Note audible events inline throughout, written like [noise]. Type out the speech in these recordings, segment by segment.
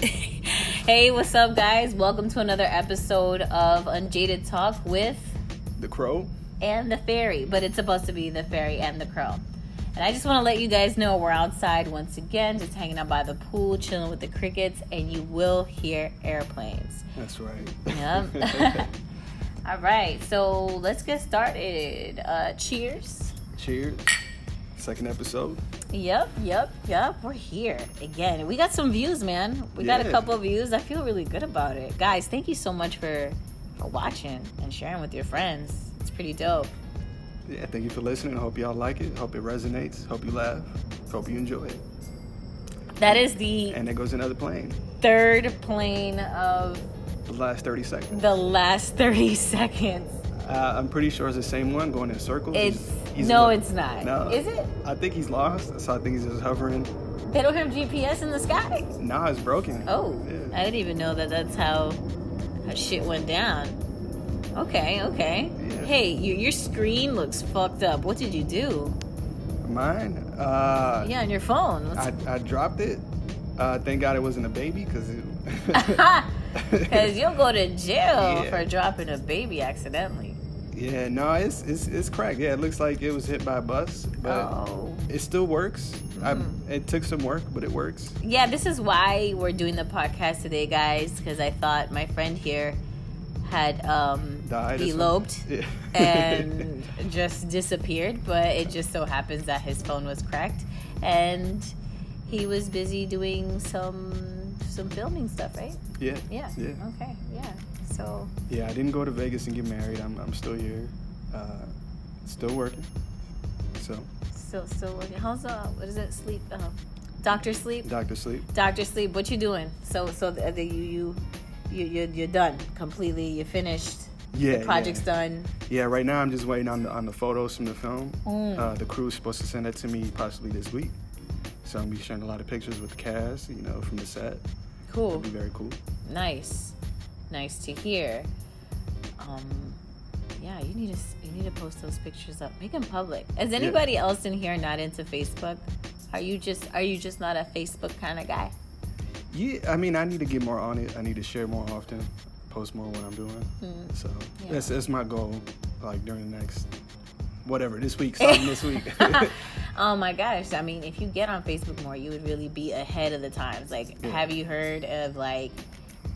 [laughs] Hey, what's up, guys? Welcome to another episode of Unjaded Talk with the crow. and the fairy, but it's supposed to be the fairy and the crow. And I just want to let you guys know we're outside once again, just hanging out by the pool, chilling with the crickets, and you will hear airplanes. That's right. Yep. [laughs] [laughs] All right, so let's get started. Uh, cheers. Cheers. Second episode. Yep, yep, yep. We're here again. We got some views, man. We got a couple of views. I feel really good about it, guys. Thank you so much for for watching and sharing with your friends. It's pretty dope. Yeah, thank you for listening. I hope y'all like it. Hope it resonates. Hope you laugh. Hope you enjoy it. That is the And there goes another plane. third plane of The last 30 seconds. the last [laughs] 30 seconds. Uh, I'm pretty sure it's the same one going in circles. It's He's no, lo- it's not. No. Is it? I think he's lost, so I think he's just hovering. They don't have GPS in the sky. Nah, it's broken. Oh, Yeah. I didn't even know that. That's how how shit went down. Okay, okay. Yeah. Hey, your your screen looks fucked up. What did you do? Mine? Uh, Yeah, on your phone. I, I dropped it. Uh, thank God it wasn't a baby because it. [laughs] [laughs] Because you'll go to jail Yeah. for dropping a baby accidentally. Yeah, no, it's it's it's cracked. Yeah, it looks like it was hit by a bus, but Oh. it still works. I, Mm-hmm. it took some work, but it works. Yeah, this is why we're doing the podcast today, guys. Because I thought my friend here had um, Died eloped [laughs] Yeah. and just disappeared. But it just so happens that his phone was cracked, and he was busy doing some some filming stuff, right? Yeah, Yeah. yeah, Okay. Yeah. So yeah. I didn't go to Vegas and get married. I'm I'm still here, uh, still working. So, still still working. How's uh what is it? Sleep. Uh, Doctor sleep. Doctor Sleep. Doctor Sleep, what you doing? So so the, the, you you you you you're done completely. You're finished. Yeah, the project's yeah. done. Yeah, right now I'm just waiting on the on the photos from the film. Mm. Uh, the crew's supposed to send that to me possibly this week. So I'm gonna be sharing a lot of pictures with the cast, you know, from the set. Cool. It'll be very cool. Nice. Nice to hear. Um, yeah, you need to you need to post those pictures up. Make them public. Is anybody else in here not into Facebook? Are you just are you just not a Facebook kind of guy? Yeah, I mean, I need to get more on it. I need to share more often, post more what I'm doing. Mm. So Yeah. that's that's my goal. Like during the next, whatever this week, [laughs] starting this week. [laughs] [laughs] oh my gosh! I mean, if you get on Facebook more, you would really be ahead of the times. Like, Yeah. have you heard of like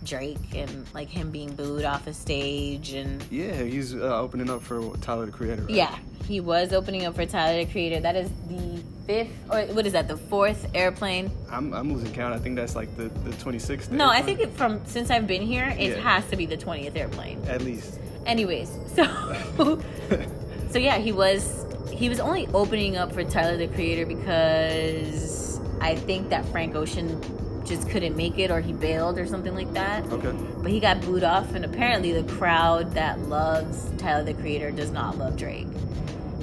Drake and like him being booed off a stage and yeah, he's uh, opening up for Tyler the Creator. Right? yeah, he was opening up for Tyler the Creator. That is the fifth or what is that? The fourth airplane? I'm, I'm losing count. I think that's like the the 26th. No, I think it, from since I've been here, it Yeah. has to be the twentieth airplane. at least. Anyways, so [laughs] so yeah, he was he was only opening up for Tyler the Creator because I think that Frank Ocean just couldn't make it or he bailed or something like that. okay. But he got booed off, and apparently the crowd that loves Tyler the Creator does not love Drake.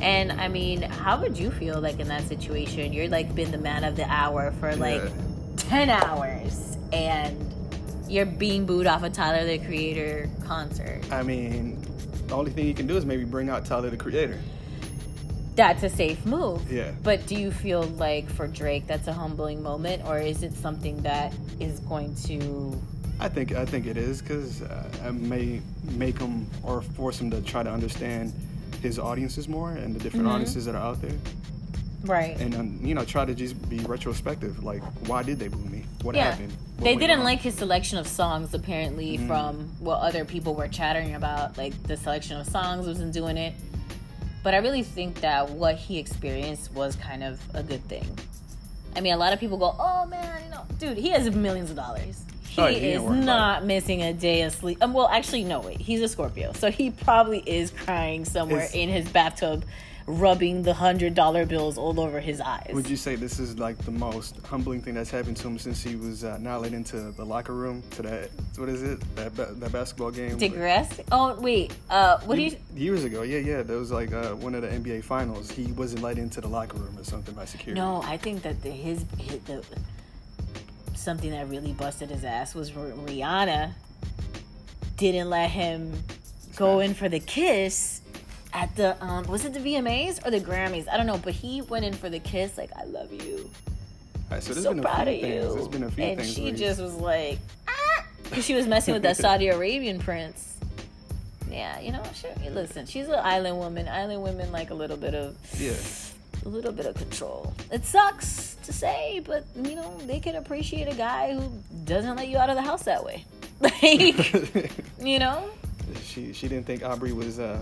And I mean, how would you feel like in that situation? You're like been the man of the hour for like Yeah. 10 hours and you're being booed off a Tyler the Creator concert. I mean, the only thing you can do is maybe bring out Tyler the Creator. That's a safe move. Yeah. But do you feel like for Drake that's a humbling moment or is it something that is going to I think I think it is because uh, it may make him or force him to try to understand his audiences more and the different Mhm. audiences that are out there, right? and um, you know try to just be retrospective. Like, why did they boo me? What yeah. happened? What They didn't like his selection of songs apparently Mhm. from what other people were chattering about like the selection of songs wasn't doing it. But I really think that what he experienced was kind of a good thing. I mean, a lot of people go, "Oh man, you know, dude, he has millions of dollars. He Oh, he is not missing a day of sleep." Um, well, actually, no, wait, he's a Scorpio, so he probably is crying somewhere Is- in his bathtub, rubbing the hundred dollar bills all over his eyes. Would you say this is like the most humbling thing that's happened to him since he was uh, not let into the locker room to that what is it that ba- that basketball game? Digress? Oh wait, uh, what do you? Years ago, yeah, yeah, there was like uh, one of the NBA finals. He wasn't let into the locker room or something by security. No, I think that the, his, his the something that really busted his ass was Rihanna didn't let him go in for the kiss at the um was it the VMAs or the Grammys? I don't know, but he went in for the kiss like I love you. Alright, so there's so proud of things. you. There's been a few and things. she just was like, ah, 'cause she was messing with that [laughs] Saudi Arabian prince. Yeah, you know, she, listen, she's an island woman. Island women like a little bit of yeah. a little bit of control. It sucks to say, but you know, they can appreciate a guy who doesn't let you out of the house that way. [laughs] Like, [laughs] you know? she she didn't think Aubrey was uh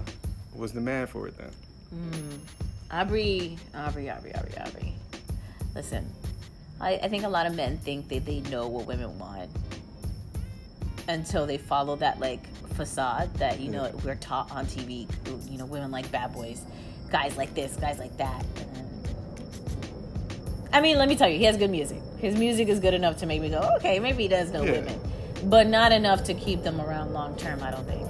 was the man for it then. Mm. Aubrey, Aubrey, Aubrey, Aubrey, Aubrey. Listen, I, I think a lot of men think that they know what women want until they follow that like facade that you know we're taught on TV. You know, women like bad boys, guys like this, guys like that. I mean, let me tell you, he has good music. His music is good enough to make me go, okay, maybe he does know Yeah. women, but not enough to keep them around long term. I don't think.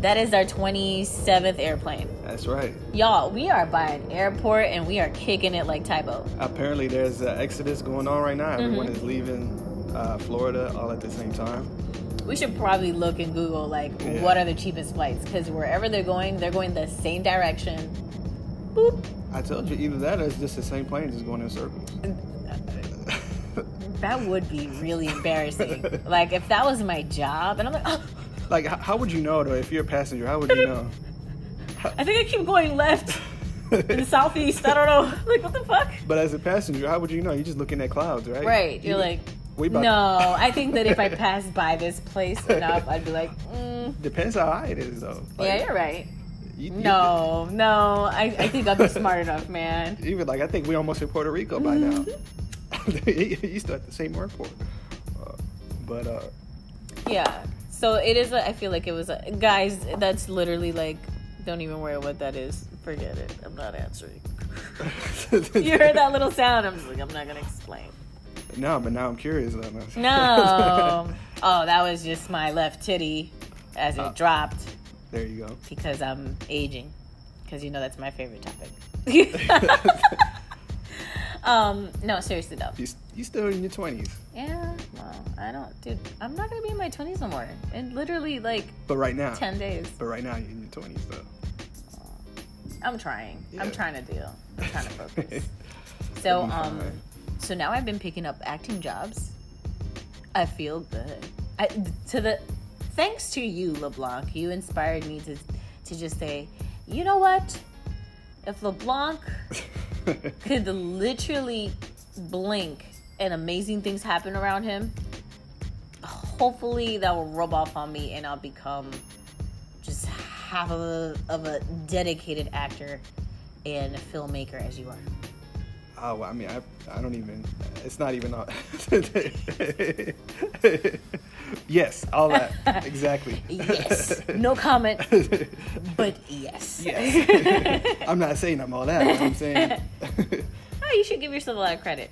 That is our 27th airplane. That's right. Y'all, we are by an airport and we are kicking it like Tybo. Apparently, there's an exodus going on right now. Everyone Mm-hmm. is leaving uh, Florida all at the same time. We should probably look in Google like Yeah. what are the cheapest flights because wherever they're going, they're going the same direction. Boop. I told you, either that or it's just the same plane just going in circles. [laughs] That would be really embarrassing. like if that was my job, and I'm like, oh, like, h- how would you know though? If you're a passenger, how would you know? [laughs] I think I keep going left [laughs] in the southeast. I don't know. [laughs] Like what the fuck? but as a passenger, how would you know? You're just looking at clouds, right? Right. You're You- like, we about no. I think that if I passed by this place enough, I'd be like, mm, Depends how high it is though. Like, yeah, you're right. you- you- No, no. I, I think I'll be smart enough, man. Even like I think we almost in Puerto Rico by now. Mm-hmm. you still at the same airport. Uh, but uh, Yeah. So it is. A, I feel like it was a guys. That's literally like. Don't even worry what that is. Forget it. I'm not answering. [laughs] You heard that little sound. I'm just like, I'm not gonna explain. No, but now I'm curious. though. No. [laughs] oh, that was just my left titty as it Uh. dropped there you go. because I'm aging. Because you know that's my favorite topic. [laughs] um. No, seriously though. You, you still in your twenties, Yeah. Well, I don't, dude. I'm not gonna be in my 20s no more. In literally like but right now, 10 days. but right now you're in your twenties though. I'm trying. I'm trying to deal. I'm trying to focus. [laughs] so um so now I've been picking up acting jobs. I feel good. I, to the thanks to you, LeBlanc, you inspired me to to just say, you know what? If LeBlanc [laughs] could literally blink and amazing things happen around him, hopefully that will rub off on me and I'll become just half of a, of a dedicated actor and filmmaker as you are. Oh, well, I mean, I, I don't even. It's not even. All, [laughs] yes, all that [laughs] exactly. Yes. [laughs] No comment, but yes. yes. I'm not saying I'm all that. I'm saying. Oh, you should give yourself a lot of credit.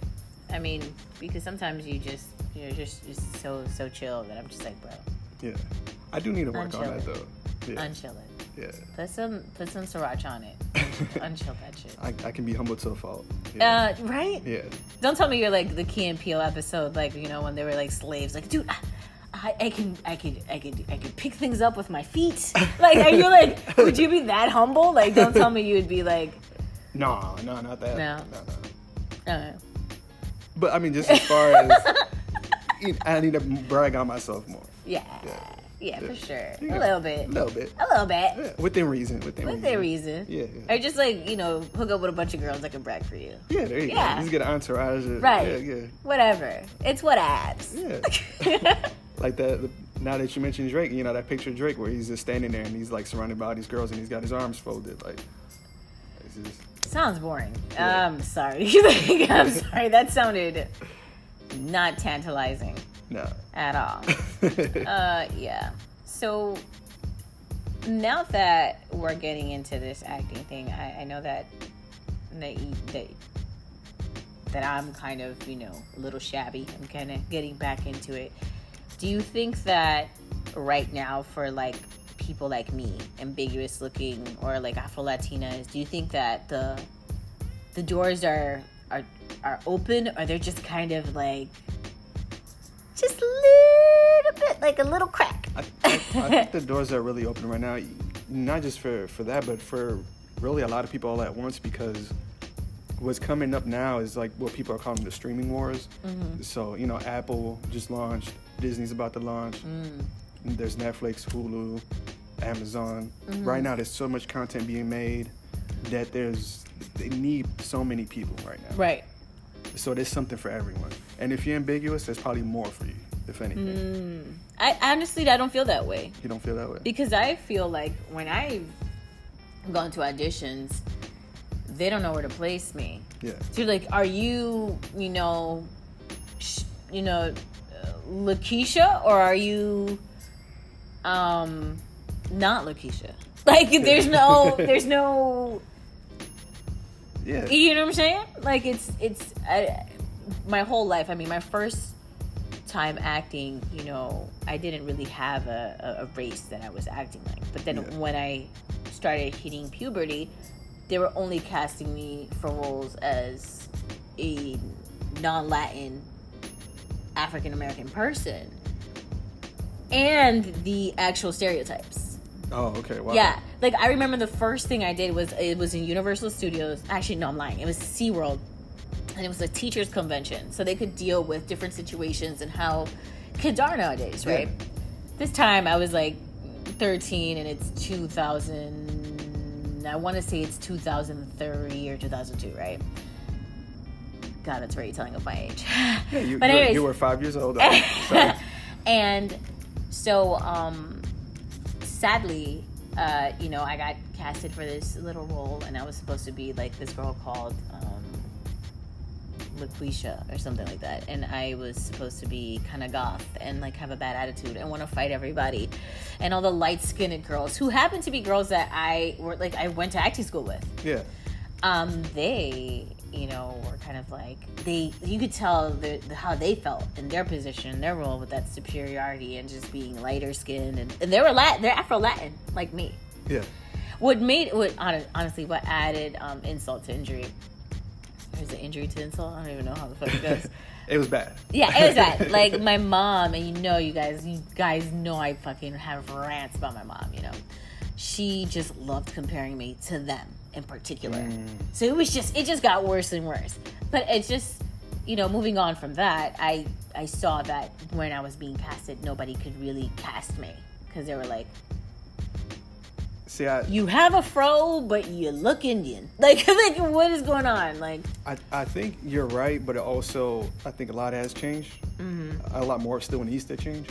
I mean, because sometimes you just you're just just so so chill that I'm just like, bro, yeah, I do need to work on that though. Yeah, unchill it. yeah. Put some put some sriracha on it. [laughs] Unchill that shit. I, I can be humble to a fault. Yeah. Uh, right? yeah. Don't tell me you're like the Key and Peele episode, like you know when they were like slaves. Like, dude, I, I, I can, I could, I could, I could pick things up with my feet. [laughs] Like, are you like, would you be that humble? Like, don't tell me you would be like, [laughs] No, no, not that. No. no, no. But I mean, just as far as [laughs] I need to brag on myself more. yeah, Yeah. yeah, for sure, Yeah. a little bit. A little bit. a little bit, Yeah, within reason. Within with reason. reason. Yeah, yeah. Or just like you know, hook up with a bunch of girls that can brag for you. Yeah, there you Yeah. go. Just get an entourage. of- Right. Yeah, yeah. Whatever. It's what abs. Yeah. [laughs] Like that. The, now that you mentioned Drake, you know that picture of Drake where he's just standing there and he's like surrounded by all these girls and he's got his arms folded. Like, it's just, Sounds boring. Yeah. I'm sorry. [laughs] I'm sorry. That sounded not tantalizing no. at all. [laughs] Uh, yeah. So now that we're getting into this acting thing, I, I know that that, that that I'm kind of you know a little shabby. I'm kind of getting back into it. Do you think that right now for like people like me, ambiguous looking or like Afro Latinas, do you think that the the doors are are are open or they're just kind of like just a little bit like a little crack? I, I, I think the doors are really open right now, not just for, for that, but for really a lot of people all at once because what's coming up now is like what people are calling the streaming wars. Mm-hmm. So you know, Apple just launched, Disney's about to launch. Mm. There's Netflix, Hulu, Amazon. Mm-hmm. Right now, there's so much content being made that there's they need so many people right now. Right. So there's something for everyone. And if you're ambiguous, there's probably more for you, if anything. Mm. I honestly I don't feel that way You don't feel that way? because I feel like when I've gone to auditions, they don't know where to place me. Yeah. So you're like, are you, you know, sh- you know, uh, Lakeisha, or are you, um, not Lakeisha? Like, there's no, [laughs] there's no, Yeah. you know what I'm saying? Like, it's, it's, I, my whole life. I mean, my first time acting, you know, I didn't really have a, a, a race that I was acting like. But then Yeah. when I started hitting puberty, they were only casting me for roles as a non-Latin African American person, and the actual stereotypes. Oh, okay. Wow. Yeah, like I remember the first thing I did was it was in Universal Studios. Actually, no, I'm lying. It was SeaWorld, and it was a teachers convention, so they could deal with different situations and how kids are nowadays, Yeah. right? This time I was like 13, and it's 2000. I want to say it's 2003 or 2002, right? God, that's already telling of my age. Yeah, you, But anyways. you were five years old. [laughs] And so um sadly uh you know i got casted for this little role and i was supposed to be like this girl called um laquisha or something like that. And i was supposed to be kind of goth and like have a bad attitude and want to fight everybody. And all the light-skinned girls who happen to be girls that i were like i went to acting school with. Yeah. um, they, you know, were kind of like they. You could tell the, the, how they felt in their position, their role with that superiority and just being lighter skinned, and, and they were Latin, they're Afro Latin like me. Yeah. What made what honestly what added um, insult to injury. There's an injury to insult. I don't even know how the fuck it goes. [laughs] It was bad. Yeah, it was bad. [laughs] Like my mom, and you know, you guys, you guys know I fucking have rants about my mom. You know, she just loved comparing me to them in particular. So it was just, it just got worse and worse. But it's just, you know, moving on from that, I I saw that when I was being casted, nobody could really cast me because they were like, See, I, "You have a fro, but you look Indian." [laughs] Like, like what is going on? Like, I, I think you're right, but it also I think a lot has changed. Mm-hmm. A lot more still needs to change.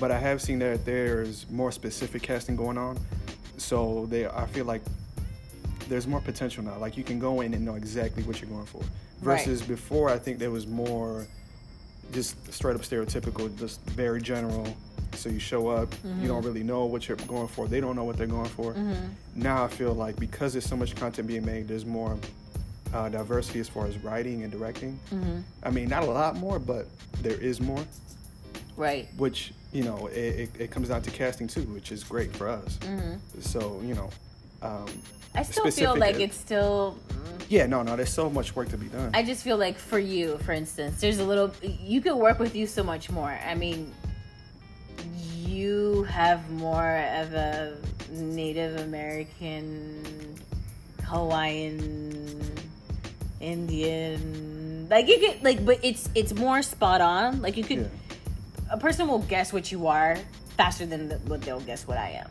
But I have seen that there's more specific casting going on. So they, I feel like there's more potential now. Like you can go in and know exactly what you're going for. Right. Versus before, I think there was more just straight up stereotypical, just very general. So you show up, you mm-hmm. don't really know what you're going for. They don't know what they're going for. Mm-hmm. Now I feel like because there's so much content being made, there's more uh, diversity as far as writing and directing. Mm-hmm. I mean, not a lot more, but there is more. right? Which you know, it, it, it comes down to casting too, which is great for us. So you know, um, I still feel like it's still. yeah, no, no, there's so much work to be done. I just feel like for you, for instance, there's a little. You could work with you so much more. I mean, you have more of a Native American, Hawaiian, Indian. Like you could like, but it's it's more spot on. Like you could, yeah, a person will guess what you are faster than the, what they'll guess what I am.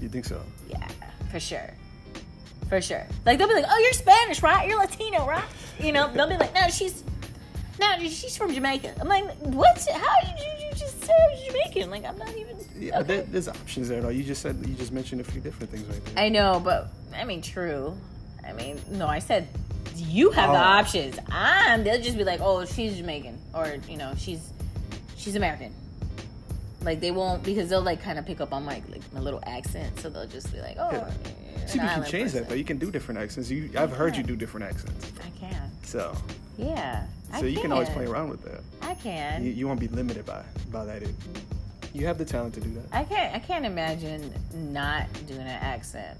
you think so? Yeah, for sure. For sure. Like they'll be like, "Oh, you're Spanish, right? You're Latino, right?" You know, they'll be like, "No, she's no, she's from Jamaica." I'm like, "What? How did you, you just say Jamaican? Like, I'm not even." Yeah, okay. there, there's options there though. You just said you just mentioned a few different things right there. I know, but I mean, true. I mean, no, I said you have the Oh. options. I'm. They'll just be like, "Oh, she's Jamaican," or you know, she's she's American. Like they won't because they'll like kind of pick up on my like my little accent, so they'll just be like, "Oh." Yeah. See, you can change that person." though. You can do different accents. You, I've heard you do different accents. I can. So, Yeah. I so you can always play around with that. I can. You, you won't be limited by by that. It, you have the talent to do that. I can't. I can't imagine not doing an accent,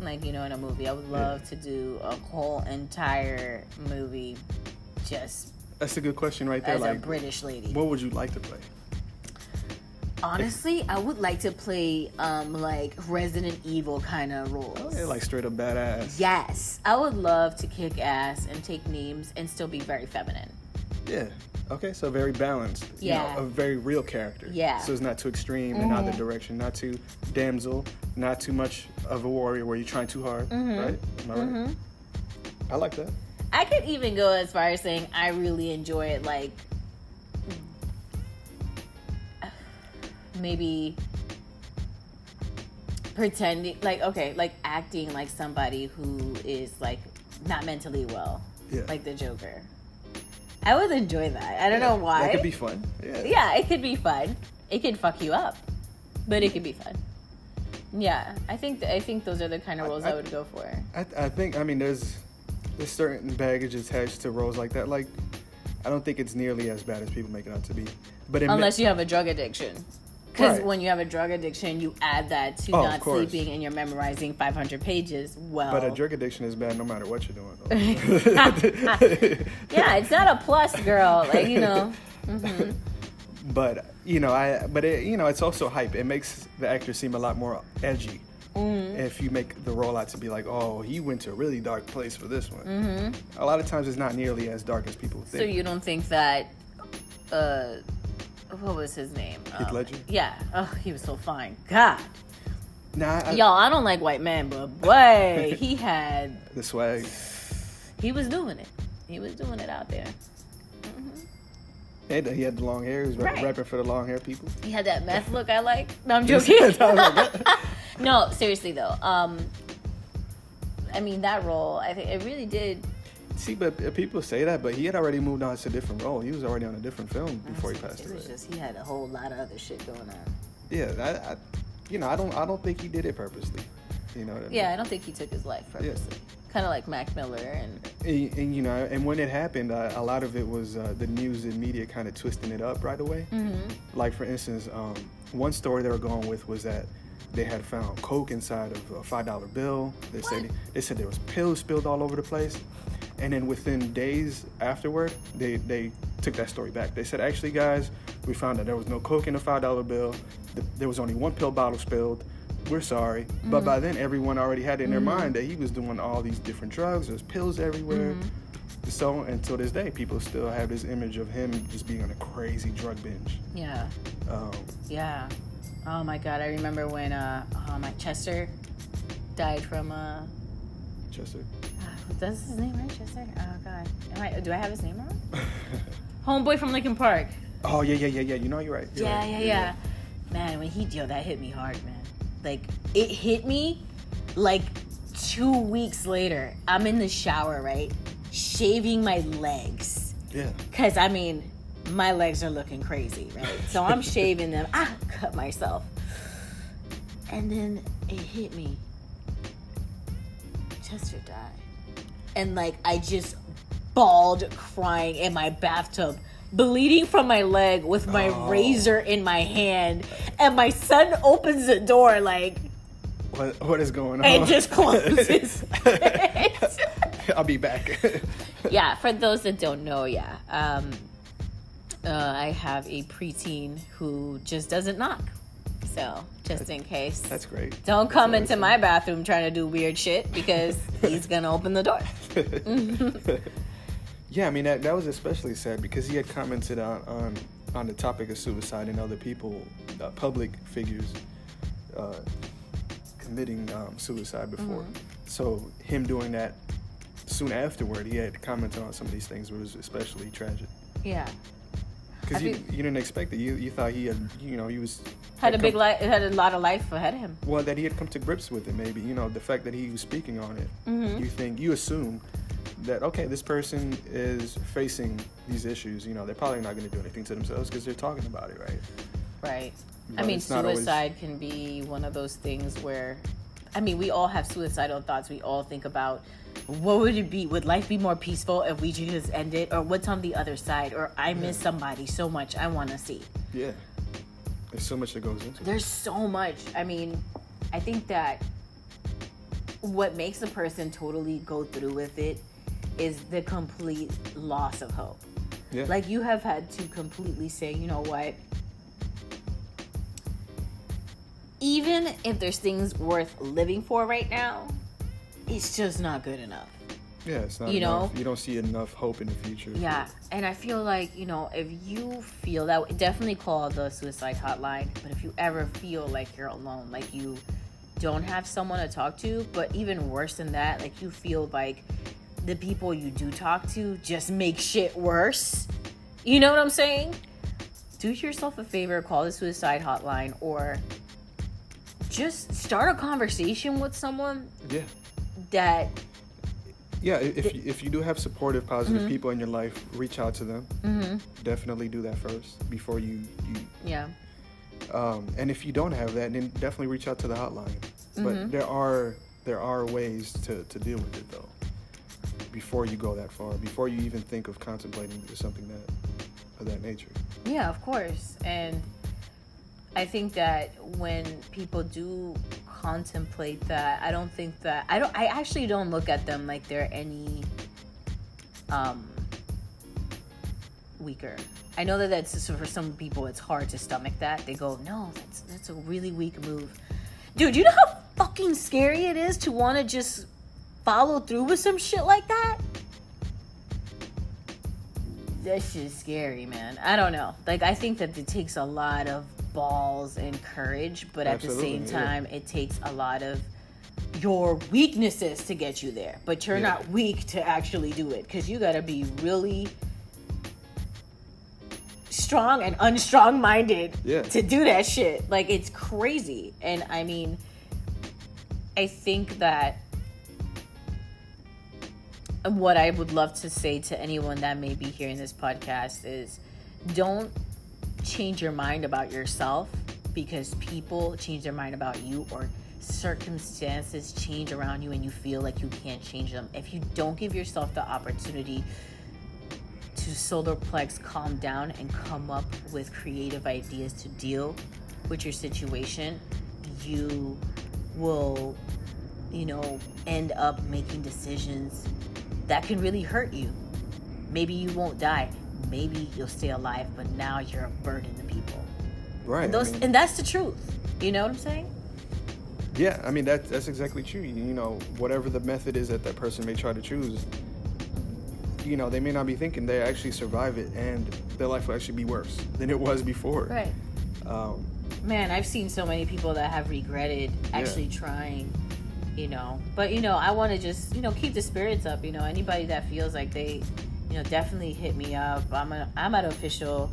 like you know, in a movie. I would love to do a whole entire movie just That's a good question right there. as a British lady. what would you like to play? Honestly, I would like to play um like Resident Evil kind of roles. Oh, yeah, like straight up badass. Yes, I would love to kick ass and take names and still be very feminine. Yeah. Okay, so very balanced. You Yeah. know, a very real character. Yeah. Mm-hmm. So it's not too extreme in either direction, not too damsel, not too much of a warrior where you're trying too hard. Mm-hmm. Right? Am I right? I like that. I could even go as far as saying I really enjoy it, like maybe pretending, like okay, like acting like somebody who is like not mentally well, Yeah. like the Joker. I would enjoy that. I don't know why. That could be fun. Yeah. yeah, it could be fun. It could fuck you up, but it could be fun. Yeah, I think I think those are the kind of roles I, I- would go for. I, I think I mean there's there's certain baggage attached to roles like that. Like I don't think it's nearly as bad as people make it out to be. But it Unless you have a drug addiction. Because Right. when you have a drug addiction, you add that to Oh, not sleeping and you're memorizing 500 pages. Well, but a drug addiction is bad no matter what you're doing. [laughs] yeah, it's not a plus, girl. Like, you know. but you know, I but it, you know, it's also hype. It makes the actor seem a lot more edgy. Mm-hmm. If you make the rollout to be like, oh, he went to a really dark place for this one. A lot of times, it's not nearly as dark as people think. Mm-hmm. So you don't think that. Uh, what was his name? Heath Um, Ledger? Yeah. Oh, he was so fine. God. nah, I, Y'all, I don't like white men, but boy, [laughs] he had. the swag. He was doing it. He was doing it out there. He had, he had the long hair. He was Right. rapping for the long hair people. He had that meth look I like. No, I'm [laughs] joking. [laughs] no, seriously though. Um, I mean that role. I think it really did. See, but uh, people say that, but he had already moved on to a different role. He was already on a different film before he passed away. It was just he had a whole lot of other shit going on. Yeah, I, I, you know, I don't, I don't think he did it purposely. You know what I mean? Yeah, I don't think he took his life purposely. Kind of like Mac Miller and And, and, you know, and when it happened, uh, a lot of it was uh, the news and media kind of twisting it up right away. Like for instance, um, one story they were going with was that they had found coke inside of a five dollar bill. They said they said there was pills spilled all over the place, and then within days afterward, they they took that story back. They said, actually, guys, we found that there was no coke in the five dollar bill. Th- There was only one pill bottle spilled. We're sorry, but by then everyone already had it in their mind that he was doing all these different drugs. There's pills everywhere. So until this day, people still have this image of him just being on a crazy drug binge. yeah, Um, yeah. Oh my god, I remember when uh, oh my Chester died from uh, Chester. That's his name right, Chester? Oh god, Am I, do I have his name wrong? [laughs] Homeboy from Linkin Park. oh yeah, yeah, yeah, yeah. You know you're right. You're Yeah, right. yeah, You're yeah. Man, when he yo, that hit me hard, man. Like it hit me like two weeks later. I'm in the shower, right? Shaving my legs. Yeah. Cause I mean, my legs are looking crazy, right? So I'm [laughs] shaving them. I cut myself. And then it hit me. Chester died. And like I just bawled crying in my bathtub, bleeding from my leg with my Oh. razor in my hand. And my son opens the door like What What is going on? and just [laughs] closes. [laughs] I'll be back. [laughs] yeah, for those that don't know, yeah, um, uh, I have a preteen who just doesn't knock. So, just in case, That's great. don't come into my bathroom trying to do weird shit because [laughs] he's gonna open the door. [laughs] Yeah, I mean that that was especially sad because he had commented on on, on the topic of suicide and other people, uh, public figures, uh, committing um, suicide before. Mm-hmm. So him doing that soon afterward, he had commented on some of these things was especially tragic Yeah, because you, you didn't expect it. You you thought he had you know he was had a big life, had a lot of life ahead of him. well that he had come to grips with it maybe you know the fact that he was speaking on it mm-hmm. you think you assume that okay this person is facing these issues you know they're probably not going to do anything to themselves because they're talking about it right Right. I mean, not always- suicide can be one of those things where, I mean, we all have suicidal thoughts. We all think about what would it be? Would life be more peaceful if we just end it? Or what's on the other side? Or I miss somebody so much I want to see. yeah there's so much that goes into it There's so much. I mean, I think that what makes a person totally go through with it is the complete loss of hope. yeah Like you have had to completely say, you know what? even if there's things worth living for right now, it's just not good enough. Yeah, it's not You enough. know? You don't see enough hope in the future. Yeah, and I feel like you know if you feel that, definitely call the suicide hotline. But if you ever feel like you're alone, like you don't have someone to talk to, but even worse than that, like you feel like the people you do talk to just make shit worse. You know what I'm saying? Do yourself a favor, call the suicide hotline, or just start a conversation with someone Yeah. that Yeah, if you, if you do have supportive, positive Mm-hmm. people in your life, reach out to them. Definitely do that first before you you. yeah Um, and if you don't have that, then definitely reach out to the hotline. Mm-hmm. But there are there are ways to to deal with it though. Before you go that far, before you even think of contemplating something that of that nature. Yeah, of course. And I think that when people do contemplate that, I don't think that I don't I actually don't look at them like they're any um weaker. I know that that's for some people it's hard to stomach that. They go, "No, that's that's a really weak move." Dude, you know how fucking scary it is to want to just follow through with some shit like that? that shit's scary, man. I don't know. Like I think that it takes a lot of balls and courage, but at the same yeah. time, it takes a lot of your weaknesses to get you there. But you're Yeah. not weak to actually do it because you got to be really strong and unstrong minded Yeah. to do that shit. Like it's crazy. And I mean, I think that what I would love to say to anyone that may be hearing this podcast is don't change your mind about yourself because people change their mind about you or circumstances change around you and you feel like you can't change them. If you don't give yourself the opportunity to solar plex calm down and come up with creative ideas to deal with your situation, you will, you know, end up making decisions that can really hurt you. Maybe you won't die. Maybe you'll stay alive, but now you're a burden to people. Right. And I mean- and that's the truth. You know what I'm saying? Yeah, I mean that that's exactly true. You know, whatever the method is that that person may try to choose, you know, they may not be thinking they actually survive it, and their life will actually be worse than it was before. Right. Um, Man, I've seen so many people that have regretted actually trying, you know. But you know, I want to just you know keep the spirits up. You know, anybody that feels like they, you know, definitely hit me up. I'm a, I'm at official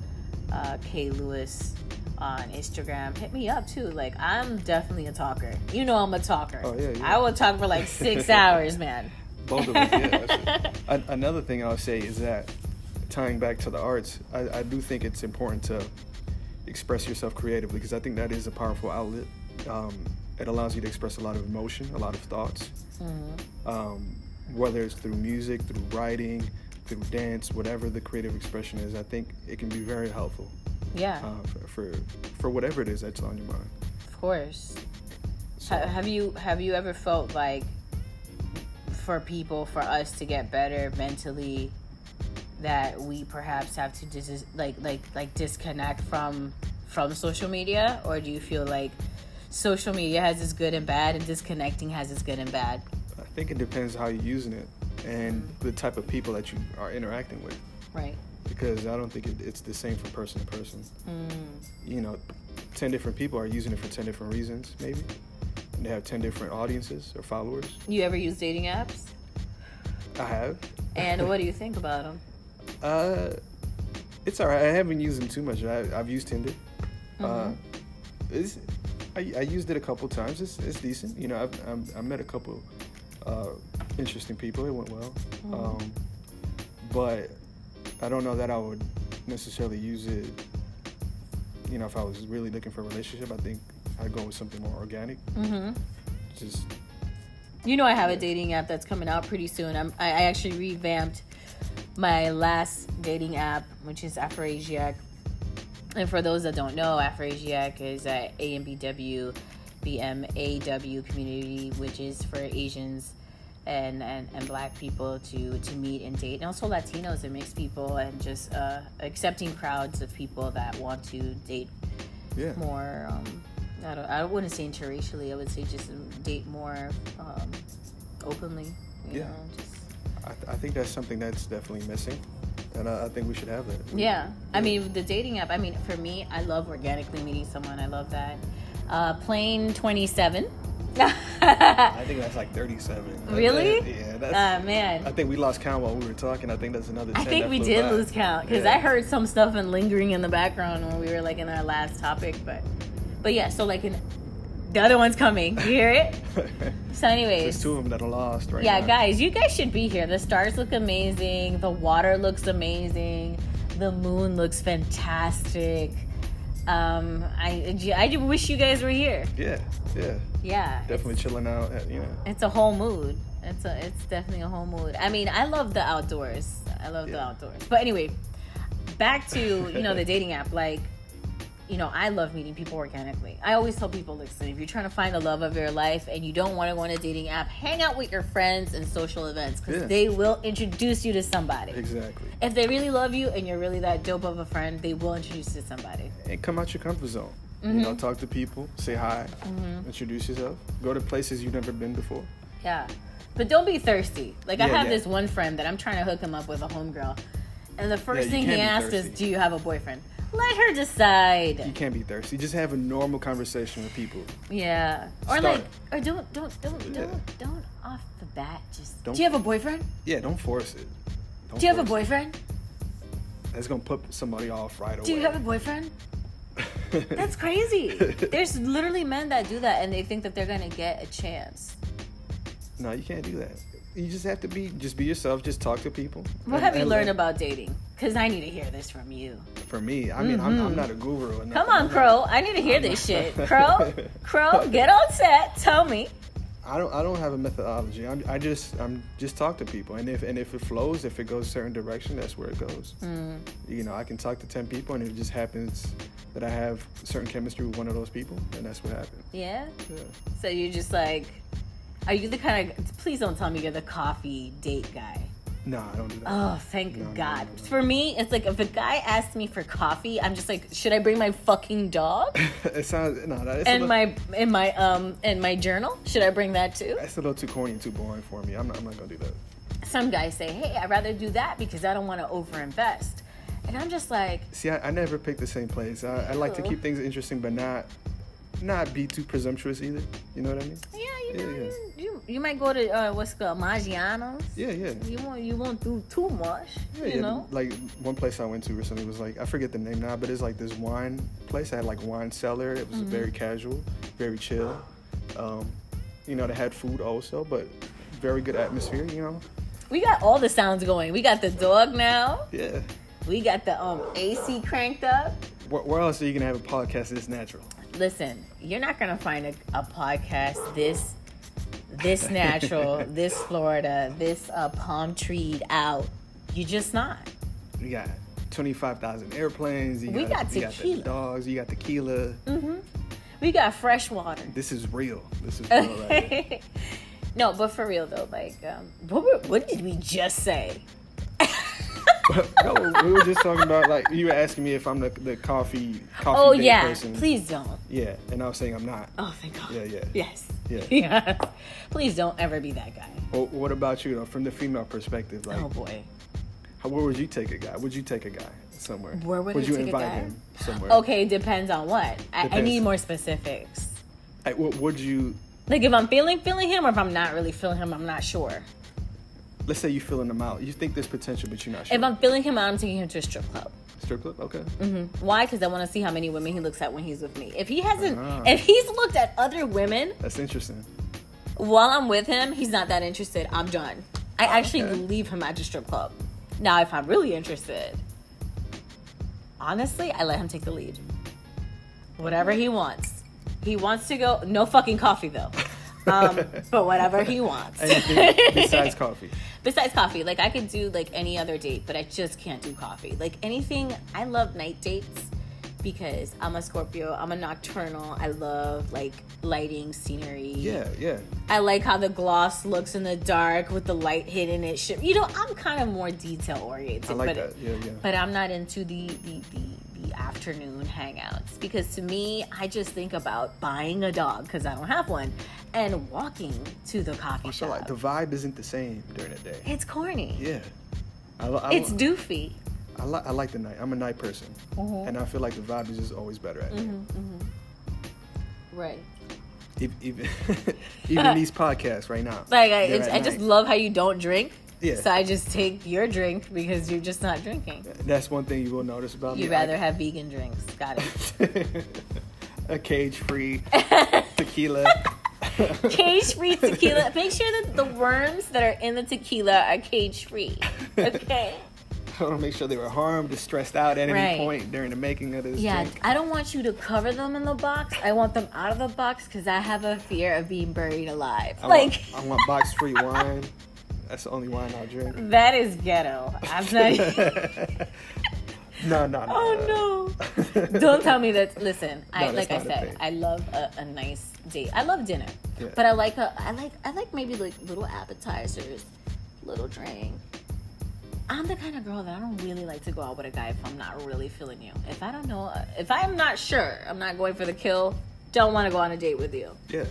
uh, K Lewis on Instagram. Hit me up too. Like I'm definitely a talker. You know, I'm a talker. Oh, yeah, yeah. I will talk for like six [laughs] hours, man. both of us, yeah. [laughs] An- Another thing I'll say is that tying back to the arts, I, I do think it's important to express yourself creatively because I think that is a powerful outlet. Um, it allows you to express a lot of emotion, a lot of thoughts, um, whether it's through music, through writing, through dance, whatever the creative expression is. I think it can be very helpful Yeah, uh, for, for for whatever it is that's on your mind. of course. So, Ha- have you have you ever felt like for people for us to get better mentally that we perhaps have to dis- like like like disconnect from from social media or do you feel like social media has its good and bad and disconnecting has its good and bad I think it depends how you're using it and the type of people that you are interacting with. right because I don't think it, it's the same from person to person. Mm. You know, 10 different people are using it for 10 different reasons, maybe. And they have 10 different audiences or followers. you ever use dating apps I have. and what do you [laughs] think about them Uh, it's all right. I haven't used them too much. I, I've used Tinder. Uh, Mm-hmm. it's, I, I used it a couple times. It's, it's decent. You know, I've, I'm, I met a couple uh, interesting people. It went well. Mm-hmm. Um, but I don't know that I would necessarily use it. You know, if I was really looking for a relationship, I think I'd go with something more organic. mm-hmm. Just You know, I have a dating app that's coming out pretty soon. I'm, I I actually revamped my last dating app, which is Afroasiac. And for those that don't know, Afroasiac is a AMBW, BMAW community, which is for Asians and, and, and black people to, to meet and date, and also Latinos and mixed people, and just uh, accepting crowds of people that want to date yeah. more um, I don't. I wouldn't say interracially. I would say just date more um, openly. Yeah. Know, just, I, th- I think that's something that's definitely missing, and I, think we should have that. yeah. I mean, the dating app. I mean, for me, I love organically meeting someone. I love that. Uh, Plane twenty seven. [laughs] I think that's like 37. Really? Yeah. That's, Uh, man. I think we lost count while we were talking. I think that's another. 10 I think we did by. lose count because Yeah. I heard some stuff and lingering in the background when we were like in our last topic, but but yeah. So like in the other one's coming. You hear it? [laughs] So, anyways, There's two of them that are lost right yeah, now. guys, you guys should be here. The stars look amazing. The water looks amazing. The moon looks fantastic. Um, I I just wish you guys were here. Yeah, yeah. Yeah, Definitely chilling out. At, you know. it's a whole mood. It's a it's definitely a whole mood. I mean, I love the outdoors. I love the outdoors. But anyway, back to you know the [laughs] dating app. Like, you know, I love meeting people organically. I always tell people, listen, if you're trying to find the love of your life and you don't want to go on a dating app, hang out with your friends and social events because Yeah. they will introduce you to somebody. Exactly. If they really love you and you're really that dope of a friend, they will introduce you to somebody. And come out your comfort zone. You Mm-hmm. know, talk to people, say hi, introduce yourself, go to places you've never been before. Yeah. But don't be thirsty. Like I have yeah. this one friend that I'm trying to hook him up with a homegirl. And the first you thing he asked is. Do you have a boyfriend? Let her decide. You can't be thirsty. Just have a normal conversation with people. Yeah. Or Start. like or don't don't don't don't don't off the bat just Don't- Do you have a boyfriend? Yeah, don't force it. Don't Do you have a force it. boyfriend? That's gonna put somebody off right away. Do you have a boyfriend? That's crazy. [laughs] There's literally men that do that and they think that they're gonna get a chance. no, you can't do that. You just have to be, just be yourself. Just talk to people. What And- have you learned let- about dating? Because I need to hear this from you. For me, I mean, I'm, I'm not a guru. Come on, Crow. I need to hear this shit. Crow, [laughs] Crow, get on set. Tell me. I don't. I don't have a methodology. I'm, I just. I'm just talk to people, and if and if it flows, if it goes a certain direction, that's where it goes. Mm. You know, I can talk to ten people, and if it just happens that I have certain chemistry with one of those people, and that's what happened. Yeah. Yeah. So you're just like, are you the kind of? Please don't tell me you're the coffee date guy. No, I don't do that. Oh, thank No, God. no, no. For me, it's like if a guy asks me for coffee, I'm just like, should I bring my fucking dog [laughs] it sounds no. That, and little, my in my um in my journal? Should I bring that too? That's a little too corny and too boring for me. I'm not. I'm not gonna do that. Some guys say, hey, I'd rather do that because I don't want to overinvest, and I'm just like, See, I, I never pick the same place. I, I like to keep things interesting, but not not be too presumptuous either. You know what I mean? yeah, you Yeah, know, yeah. You, you you might go to uh, what's called Maggiano's. Yeah, yeah. You won't you won't do too much, Yeah, you yeah, know. like one place I went to recently was like I forget the name now, but it's like this wine place. I had like wine cellar. It was Mm-hmm. very casual, very chill. Um, you know, they had food also, but very good atmosphere. You know, We got all the sounds going. We got the dog now. yeah. We got the um AC cranked up. Where, where else are you gonna have a podcast this natural? Listen, you're not gonna find a, a podcast this this natural, [laughs] this Florida, this uh, palm treed out. You're just not. You got twenty five thousand airplanes. You We got you got tequila. the dogs. You got tequila. Mm-hmm. We got fresh water. This is real. This is [laughs] real. right no, but for real though, like, um, what, were, what did we just say? No, we were just talking about like you were asking me if I'm the, the coffee coffee Oh yeah, person. please don't. Yeah, and I was saying I'm not. Oh thank God. Yeah, yeah. Yes. Yeah. [laughs] Yes. Please don't ever be that guy. Well, what about you though, from the female perspective? Like, Oh boy. how, where would you take a guy? Would you take a guy somewhere? Where would I you take a invite guy? him somewhere? Okay, depends on what. I, I need more specifics. Like, what would you? Like if I'm feeling feeling him or if I'm not really feeling him, I'm not sure. Let's say you're filling him out. You think there's potential, but you're not sure. If I'm filling him out, I'm taking him to a strip club. Strip club, okay. Why? Because I want to see how many women he looks at when he's with me. If he hasn't, Ah. if he's looked at other women That's interesting. while I'm with him, he's not that interested. I'm done. I actually Okay. leave him at the strip club. Now, if I'm really interested, honestly, I let him take the lead. Whatever he wants. He wants to go. No fucking coffee though. [laughs] Um, but whatever he wants. Anything besides coffee. [laughs] Besides coffee, like I could do like any other date, but I just can't do coffee. Like anything, I love night dates because I'm a Scorpio. I'm a nocturnal. I love like lighting, scenery. Yeah, yeah. I like how the gloss looks in the dark with the light hitting it. You know, I'm kind of more detail oriented. I like but, that. Yeah, yeah. But I'm not into the the the, afternoon hangouts because to me, I just think about buying a dog because I don't have one and walking to the coffee shop. like the vibe isn't the same during the day. it's corny. Yeah. I, I, It's doofy. I, li- I like the night. I'm a night person, Mm-hmm. and I feel like the vibe is just always better at night. Right. Ev- [laughs] Even even [laughs] these podcasts right now. Like I, it's, I just night. love how you don't drink. Yeah. So I just take your drink because you're just not drinking. That's one thing you will notice about me. You'd rather have vegan drinks. Got it. I- [laughs] a cage-free [laughs] tequila. [laughs] cage free tequila. Make sure that the worms that are in the tequila are cage free. Okay. I want to make sure they were harmed or stressed out at any point during the making of this Yeah, drink. I don't want you to cover them in the box. I want them out of the box because I have a fear of being buried alive. I like want, I want box-free wine. That's the only wine I'll drink. that is ghetto. I'm not. [laughs] [laughs] no, no, no. oh no! [laughs] Don't tell me that. Listen, I like I said. I love a, a nice date. I love dinner, Yeah. but I like a I like I like maybe like little appetizers, little drink. I'm the kind of girl that I don't really like to go out with a guy if I'm not really feeling you. If I don't know, if I'm not sure, I'm not going for the kill. Don't want to go on a date with you. Yeah.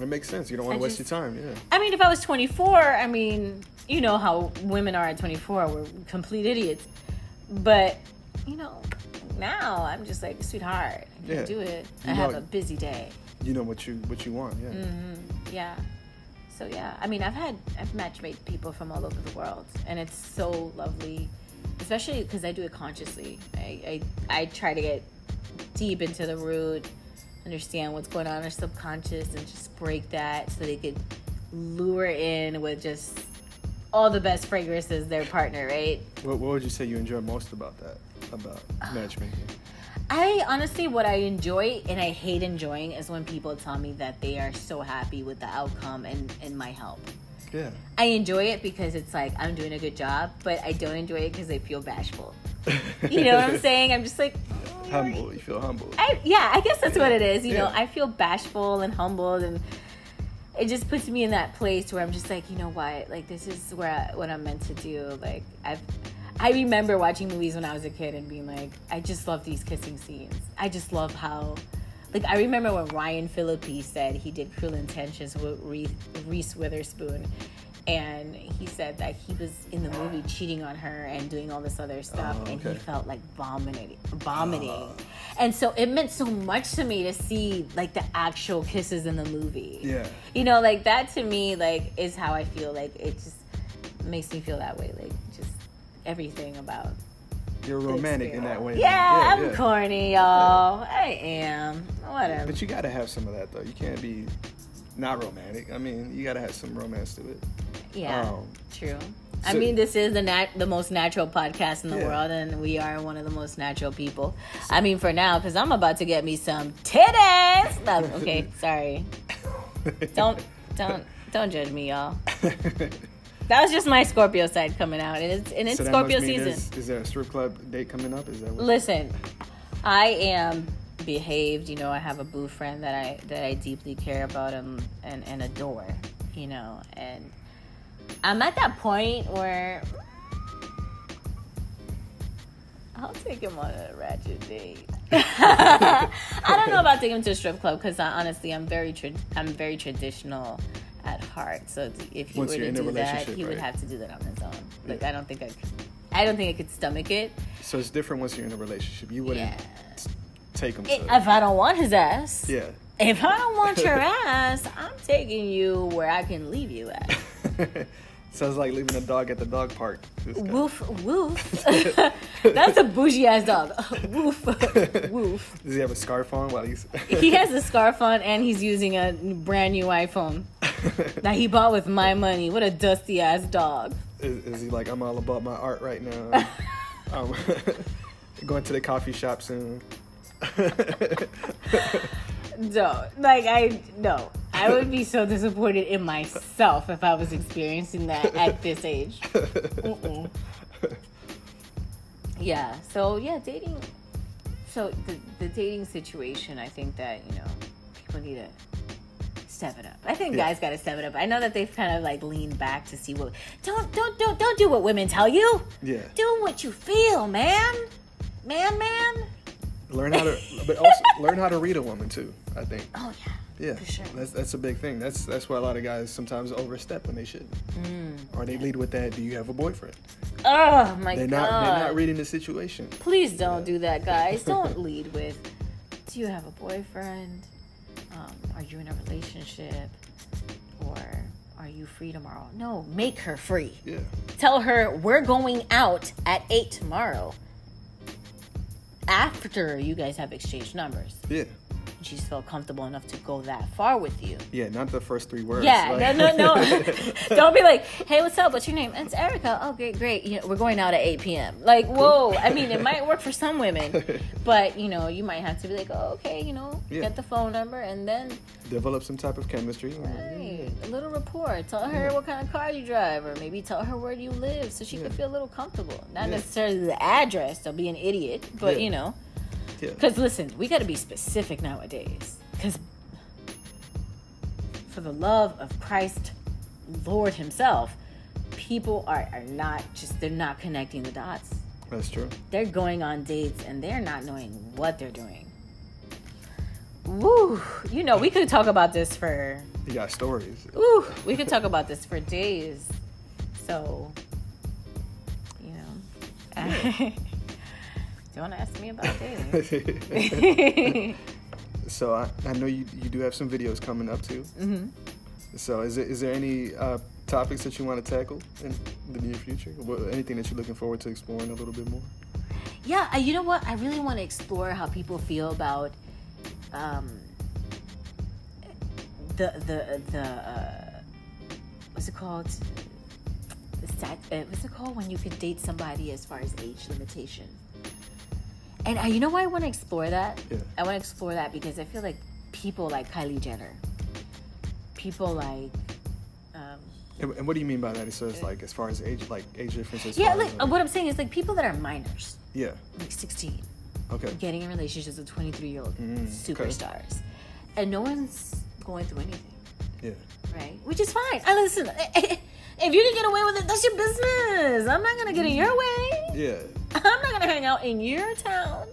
It makes sense. You don't want to waste just- your time. Yeah. I mean, if I was 24, I mean, you know how women are at 24. We're complete idiots. But, you know, now I'm just like, sweetheart, I can't Yeah. do it. I You have a busy day. You know what you what you want. Yeah. Mm-hmm. Yeah. So, yeah. I mean, I've had, I've matchmade people from all over the world. And it's so lovely, especially because I do it consciously. I, I, I try to get deep into the root, understand what's going on in their subconscious, and just break that so they could lure in with just all the best fragrances their partner, right? What, what would you say you enjoy most about that? About [sighs] matchmaking? I honestly, what I enjoy and I hate enjoying is when people tell me that they are so happy with the outcome and, and my help. Yeah. I enjoy it because it's like I'm doing a good job, but I don't enjoy it because I feel bashful. [laughs] You know what I'm saying? I'm just like, "Oh, you're- humble. You feel humble. I, yeah, I guess that's what it is. You know, I feel bashful and humbled, and it just puts me in that place where I'm just like, you know what? Like, this is where I, what I'm meant to do. Like, I've. I remember watching movies when I was a kid and being like, I just love these kissing scenes. I just love how, like, I remember when Ryan Phillippe said he did Cruel Intentions with Reese Witherspoon, and he said that he was in the movie cheating on her and doing all this other stuff, Oh, and he felt like vomiting, vomiting, ah. and so it meant so much to me to see like the actual kisses in the movie. Yeah. you know, like that to me, like is how I feel. Like it just makes me feel that way. Like just everything about. You're romantic in that way. Yeah, I'm yeah. corny, y'all. I am. Whatever. But you gotta have some of that though. You can't be not romantic. I mean, you gotta have some romance to it. yeah, um, true. I mean, this is the nat- the most natural podcast in the Yeah. world, and we are one of the most natural people. I mean, for now, because I'm about to get me some titties. No, okay, [laughs] sorry. Don't don't don't judge me, y'all. That was just my Scorpio side coming out, and it's and it's So Scorpio season. there's- Is there a strip club date coming up? Is that what? Listen, I am behaved. You know, I have a boo friend that I that I deeply care about and and, and adore. You know, and I'm at that point where I'll take him on a ratchet date. [laughs] I don't know about taking him to a strip club because uh, honestly, I'm very tra- I'm very traditional at heart. So if he Once were to do that, he would right? have to do that on his own. Like Yeah. I don't think I, could, I don't think I could stomach it. So it's different once you're in a relationship. You wouldn't Yeah. Take him If. I don't want his ass, yeah. if I don't want your [laughs] ass, I'm taking you where I can leave you at. [laughs] Sounds like leaving a dog at the dog park. Woof, woof. [laughs] That's a bougie ass dog. woof, woof. Does he have a scarf on while he's? He has a scarf on and he's using a brand new iPhone that he bought with my money. What a dusty ass dog. is, is he like, I'm all about my art right now? um, going to the coffee shop soon. [laughs] No, like I no, I would be so disappointed in myself if I was experiencing that at this age. Mm-mm. Yeah. So yeah, dating. So the the dating situation, I think that you know people need to step it up. I think Yeah. guys got to step it up. I know that they've kind of like leaned back to see what don't don't don't don't do what women tell you. yeah. Do what you feel, man. man, man. Learn how to, [laughs] but also learn how to read a woman too. I think. Oh yeah. Yeah, For sure. that's that's a big thing. That's that's why a lot of guys sometimes overstep when they should, Mm. or they lead with that. Do you have a boyfriend? Oh my They're god. not they're not reading the situation. Please don't do that, guys. Don't [laughs] lead with, do you have a boyfriend? Um, are you in a relationship? Or are you free tomorrow? No, make her free. Yeah, Tell her we're going out at 8 tomorrow. After you guys have exchanged numbers. yeah, She's felt comfortable enough to go that far with you. yeah. Not the first three words. Yeah, like- no, no, no. [laughs] [laughs] Don't be like, hey, what's up? What's your name? It's Erica. Oh, great, great. You know, we're going out at 8 p.m. Like, whoa. I mean, it [laughs] might work for some women, but you know, you might have to be like, oh, okay, you know, Yeah. get the phone number and then Develop some type of chemistry. hey, a little rapport. Tell her what kind of car you drive, or maybe tell her where you live, so she Yeah. can feel a little comfortable. Not Yeah. necessarily the address. Don't be an idiot, but Yeah. you know, Yeah. because listen, we got to be specific nowadays. Because for the love of Christ, Lord Himself, people are, are not just, they're not connecting the dots. That's true. They're going on dates and they're not knowing what they're doing. Woo! You know, we could talk about this for, You got stories. woo, we could talk about this for days. So, you know, don't ask me about dating. [laughs] so I, I know you you do have some videos coming up too. hmm So is there, is there any uh, topics that you want to tackle in the near future? What, anything that you're looking forward to exploring a little bit more? Yeah, uh, you know what? I really want to explore how people feel about um, the the the uh, what's it called? The stat, uh, what's it called when you could date somebody as far as age limitation? And uh, you know why I want to explore that? Yeah. I want to explore that because I feel like people like Kylie Jenner, people like. Um, And, and what do you mean by that? So it's like as far as age, like age differences. yeah, like uh, what I'm saying is like people that are minors, yeah. like 16, Okay. getting in relationships with 23 year old Mm, okay. superstars and no one's going through anything Yeah. right which is fine i listen [laughs] if you can get away with it that's your business i'm not gonna get in your way Yeah. Gonna hang out in your town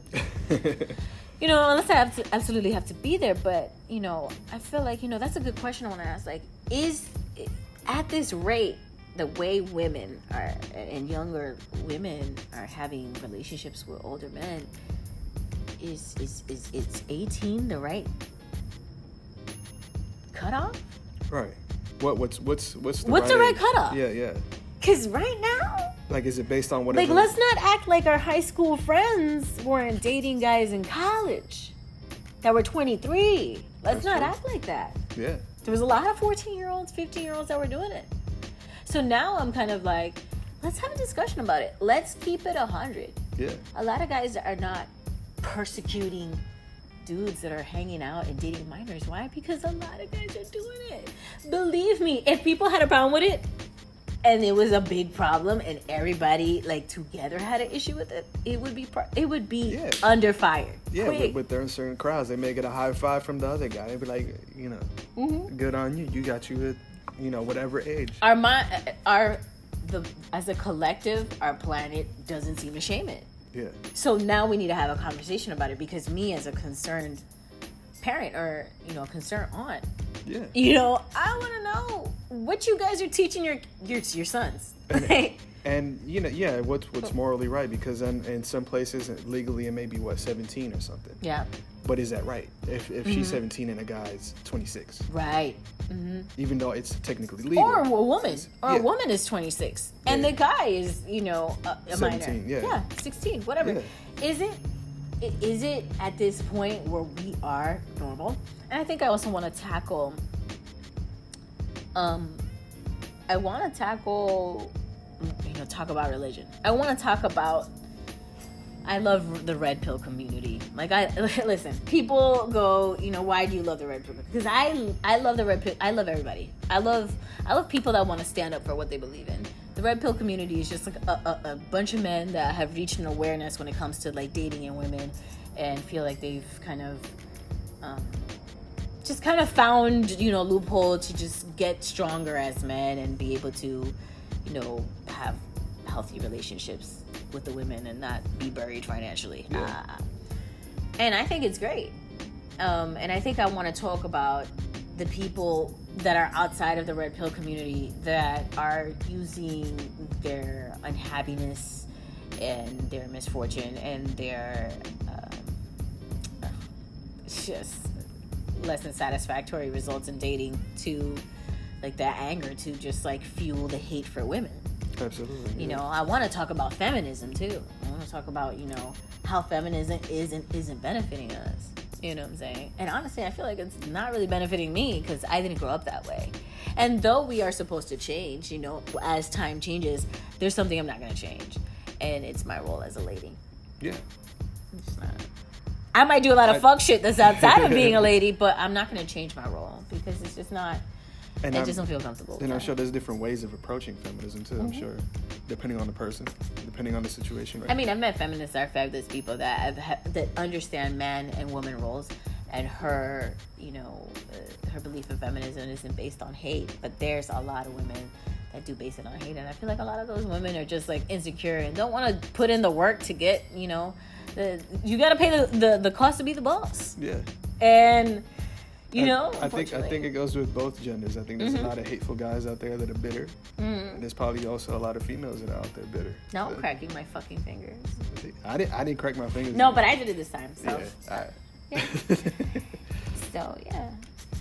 [laughs] you know unless i have to absolutely have to be there but you know i feel like you know that's a good question i want to ask like is at this rate the way women are and younger women are having relationships with older men is is is it's 18 the right cutoff right. What what's what's what's the What's the right age? cutoff? Yeah, yeah. because right now Like, is it based on whatever? like let's not act like our high school friends weren't dating guys in college that were 23 let's That's not true. act like that Yeah. there was a lot of 14 year olds 15 year olds that were doing it so now i'm kind of like let's have a discussion about it let's keep it 100 Yeah. a lot of guys are not persecuting dudes that are hanging out and dating minors. Why? Because a lot of guys are doing it. Believe me, if people had a problem with it and it was a big problem and everybody like together had an issue with it, it would be it would be Yeah. under fire. Yeah, but, but there are certain crowds. They may get a high five from the other guy. They'd be like, you know, Mhm. good on you. You got you at, you know, whatever age. Our mi- our the as a collective, our planet doesn't seem to shame it. Yeah. So now we need to have a conversation about it because me as a concerned parent or you know concerned aunt Yeah. you know i want to know what you guys are teaching your your, your sons [laughs] Like, And you know, yeah, what's what's morally right? Because in, in some places legally it may be what 17 or something. yeah But is that right? If if Mm-hmm. she's 17 and a guy's 26, right hmm even though it's technically legal. or a woman or Yeah. a woman is 26 and Yeah. the guy is you know a, a minor 17, yeah. yeah 16 whatever is it is it at this point where we are normal and i think i also want to tackle um i want to tackle you know talk about religion i want to talk about I love the red pill community. Like I [laughs] listen, people go, you know, why do you love the red pill? Because I I love the red pill. I love everybody. I love I love people that want to stand up for what they believe in. The red pill community is just like a, a, a bunch of men that have reached an awareness when it comes to like dating and women, and feel like they've kind of um, just kind of found you know loophole to just get stronger as men and be able to you know have healthy relationships with the women and not be buried financially. Yeah. Ah. and I think it's great. Um, and I think I want to talk about the people that are outside of the red pill community that are using their unhappiness and their misfortune and their um, just less than satisfactory results in dating to like that anger to just like fuel the hate for women. Absolutely. You yeah. know, I want to talk about feminism too. I want to talk about you know how feminism isn't isn't benefiting us. You know what I'm saying? And honestly, I feel like it's not really benefiting me because I didn't grow up that way. And though we are supposed to change, you know, as time changes, there's something I'm not going to change, and it's my role as a lady. Yeah. It's just not. I might do a lot of I- fuck shit that's outside of being a [laughs] lady, but I'm not going to change my role because it's just not. And I just don't feel comfortable. And I'm sure there's different ways of approaching feminism too. I'm sure, depending on the person, depending on the situation. Right? I mean, I've met feminists that are fabulous people that have, ha- that understand man and woman roles, and her, you know, uh, her belief in feminism isn't based on hate. But there's a lot of women that do base it on hate, and I feel like a lot of those women are just like insecure and don't want to put in the work to get, you know, the you got to pay the, the the cost to be the boss, yeah. and you I- know, I, think I think it goes with both genders. I think there's Mhm. a lot of hateful guys out there that are bitter. Mm. And there's probably also a lot of females that are out there bitter. Now I'm cracking my fucking fingers. I didn't. I didn't crack my fingers. No, but I did it this time. So, Yeah. Yeah. [laughs] So yeah,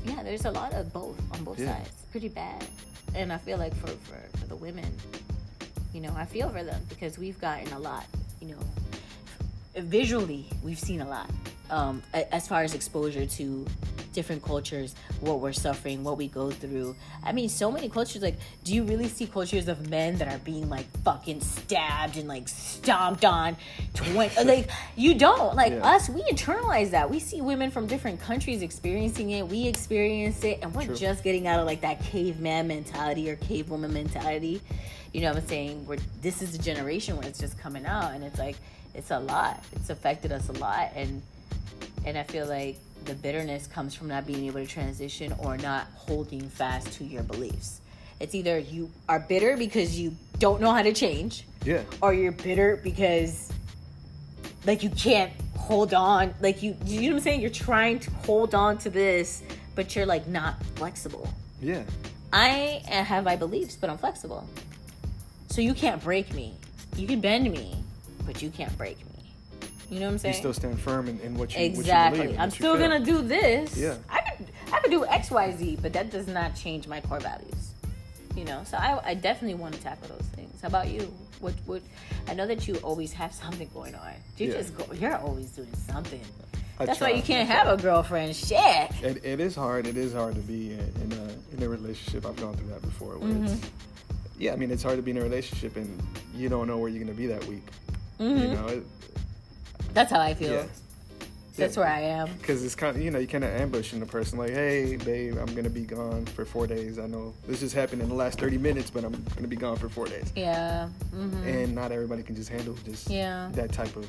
yeah. There's a lot of both on both Yeah. sides. Pretty bad, and I feel like for, for for the women, you know, I feel for them because we've gotten a lot. You know, visually we've seen a lot um, as far as exposure to different cultures, what we're suffering, what we go through. I mean, so many cultures. Like, do you really see cultures of men that are being like fucking stabbed and like stomped on? Twenty, [laughs] like you don't like Yeah. us. We internalize that. We see women from different countries experiencing it. We experience it, and we're True. just getting out of like that caveman mentality or cavewoman mentality. You know what I'm saying? We're this is the generation where it's just coming out, and it's like it's a lot. It's affected us a lot, and and I feel like the bitterness comes from not being able to transition or not holding fast to your beliefs. It's either you are bitter because you don't know how to change, yeah. or you're bitter because like you can't hold on. Like you, you know what I'm saying? You're trying to hold on to this, but you're like not flexible. Yeah. I have my beliefs, but I'm flexible. So you can't break me. You can bend me, but you can't break me. You know what I'm saying? You still stand firm in, in what you exactly. What you believe, I'm still gonna do this. Yeah. I could I could do X, Y, Z, but that does not change my core values. You know, so I, I definitely want to tackle those things. How about you? What what? I know that you always have something going on. You Yeah. just go. You're always doing something. I That's why you can't have a girlfriend. Shit. It, it is hard. It is hard to be in, in a in a relationship. I've gone through that before. Mm-hmm. yeah, I mean, it's hard to be in a relationship and you don't know where you're gonna be that week. You Mhm. know, it, That's how I feel. yeah. That's where I am. Because it's kind of you know you kind of ambushing the person like, hey, babe, I'm gonna be gone for four days. I know this just happened in the last 30 minutes, but I'm gonna be gone for four days. Yeah. hmm And not everybody can just handle just Yeah. that type of.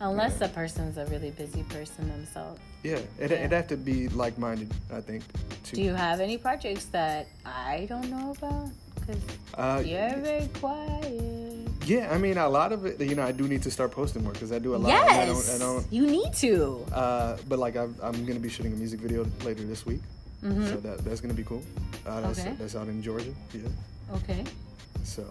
Unless yeah. the person's a really busy person themselves. yeah, it Yeah. it have to be like-minded. I think. To, Do you have any projects that I don't know about? Because Uh, you're very quiet. Yeah, I mean, a lot of it, you know, I do need to start posting more because I do a lot. and I don't, Yes, I don't, you need to. uh, but like, I'm, I'm going to be shooting a music video later this week. Mhm. So that that's going to be cool. Uh, that's, Okay. that's out in Georgia. Yeah. Okay, So.